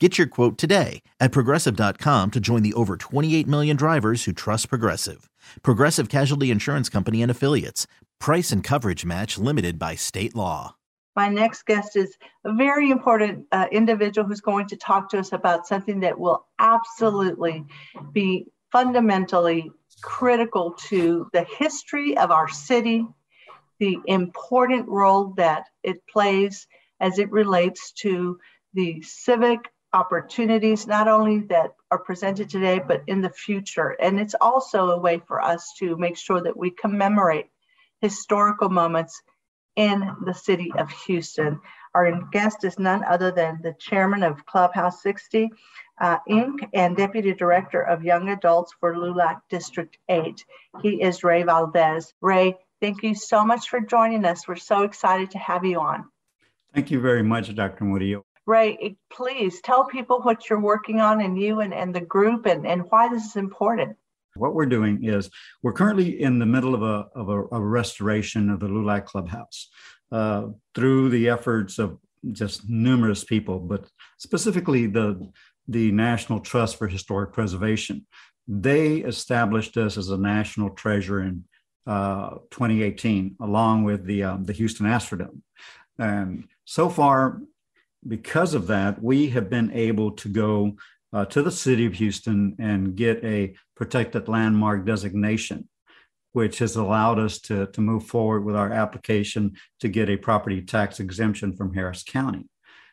Get your quote today at progressive.com to join the over 28 million drivers who trust Progressive. Progressive Casualty Insurance Company and Affiliates. Price and coverage match limited by state law. My next guest is a very important uh, individual who's going to talk to us about something that will absolutely be fundamentally critical to the history of our city, the important role that it plays as it relates to the civic opportunities, not only that are presented today, but in the future. And it's also a way for us to make sure that we commemorate historical moments in the city of Houston. Our guest is none other than the chairman of Clubhouse 60 uh, Inc. and deputy director of young adults for LULAC District 8. He is Ray Valdez. Ray, thank you so much for joining us. We're so excited to have you on. Thank you very much, Dr. Murillo. Ray, please tell people what you're working on and you and, and the group and, and why this is important. What we're doing is we're currently in the middle of a, of a, a restoration of the LULAC Clubhouse uh, through the efforts of just numerous people, but specifically the, the National Trust for Historic Preservation. They established us as a national treasure in uh, 2018, along with the, um, the Houston Astrodome. And so far, because of that, we have been able to go uh, to the city of Houston and get a protected landmark designation, which has allowed us to, to move forward with our application to get a property tax exemption from Harris County.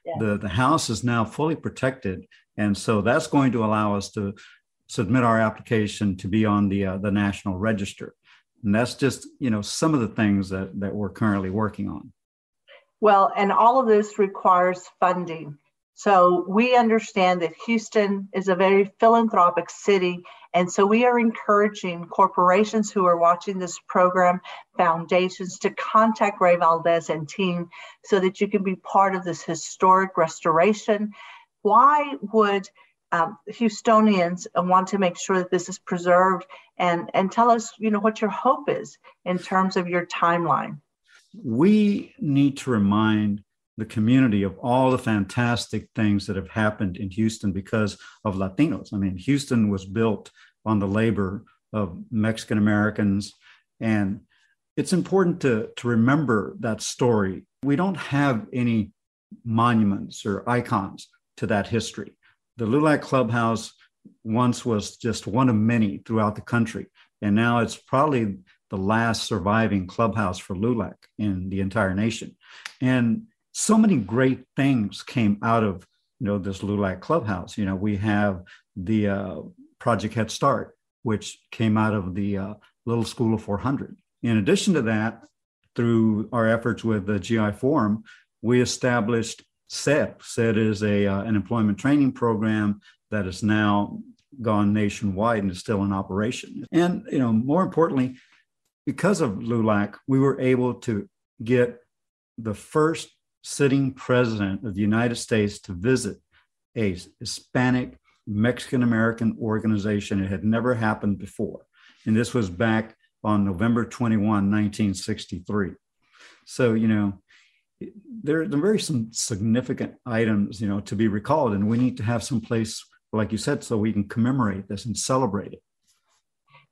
Yeah. The, the house is now fully protected. And so that's going to allow us to submit our application to be on the, uh, the national register. And that's just, you know, some of the things that, that we're currently working on. Well, and all of this requires funding. So we understand that Houston is a very philanthropic city. And so we are encouraging corporations who are watching this program, foundations to contact Ray Valdez and team so that you can be part of this historic restoration. Why would um, Houstonians want to make sure that this is preserved and, and tell us, you know, what your hope is in terms of your timeline? We need to remind the community of all the fantastic things that have happened in Houston because of Latinos. I mean, Houston was built on the labor of Mexican Americans. And it's important to, to remember that story. We don't have any monuments or icons to that history. The LULAC Clubhouse once was just one of many throughout the country. And now it's probably the last surviving clubhouse for LULAC in the entire nation. And so many great things came out of you know this LULAC clubhouse. You know, we have the uh, Project Head Start, which came out of the uh, Little School of 400. In addition to that, through our efforts with the GI Forum, we established SER. SER is a, uh, an employment training program that is now gone nationwide and is still in operation. And you know, more importantly, because of LULAC, we were able to get the first sitting president of the United States to visit a Hispanic Mexican American organization. It had never happened before. And this was back on November 21, 1963. So, you know, there, there are very some significant items, you know, to be recalled, and we need to have some place, like you said, so we can commemorate this and celebrate it.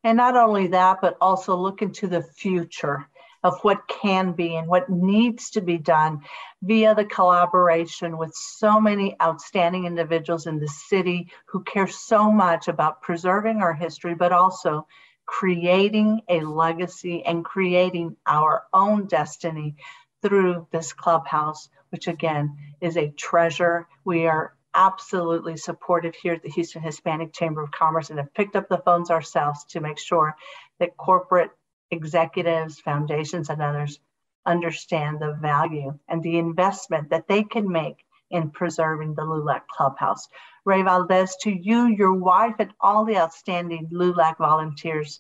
And not only that, but also look into the future. of what can be and what needs to be done via the collaboration with so many outstanding individuals in the city who care so much about preserving our history, but also creating a legacy and creating our own destiny through this clubhouse, which again is a treasure. We are absolutely supported here at the Houston Hispanic Chamber of Commerce and have picked up the phones ourselves to make sure that corporate executives, foundations, and others understand the value and the investment that they can make in preserving the LULAC Clubhouse. Ray Valdez, to you, your wife, and all the outstanding LULAC volunteers,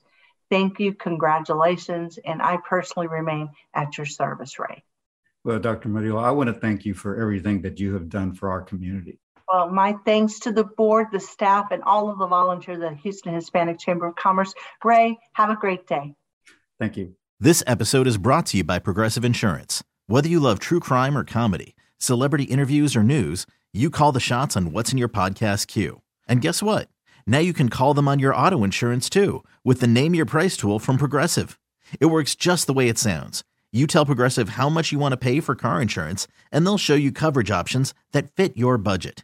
thank you, congratulations, and I personally remain at your service, Ray. Well, Dr. Murillo, I want to thank you for everything that you have done for our community. Well, my thanks to the board, the staff, and all of the volunteers at Houston Hispanic Chamber of Commerce. Ray, have a great day. Thank you. This episode is brought to you by Progressive Insurance. Whether you love true crime or comedy, celebrity interviews or news, you call the shots on what's in your podcast queue. And guess what? Now you can call them on your auto insurance too with the Name Your Price tool from Progressive. It works just the way it sounds. You tell Progressive how much you want to pay for car insurance, and they'll show you coverage options that fit your budget.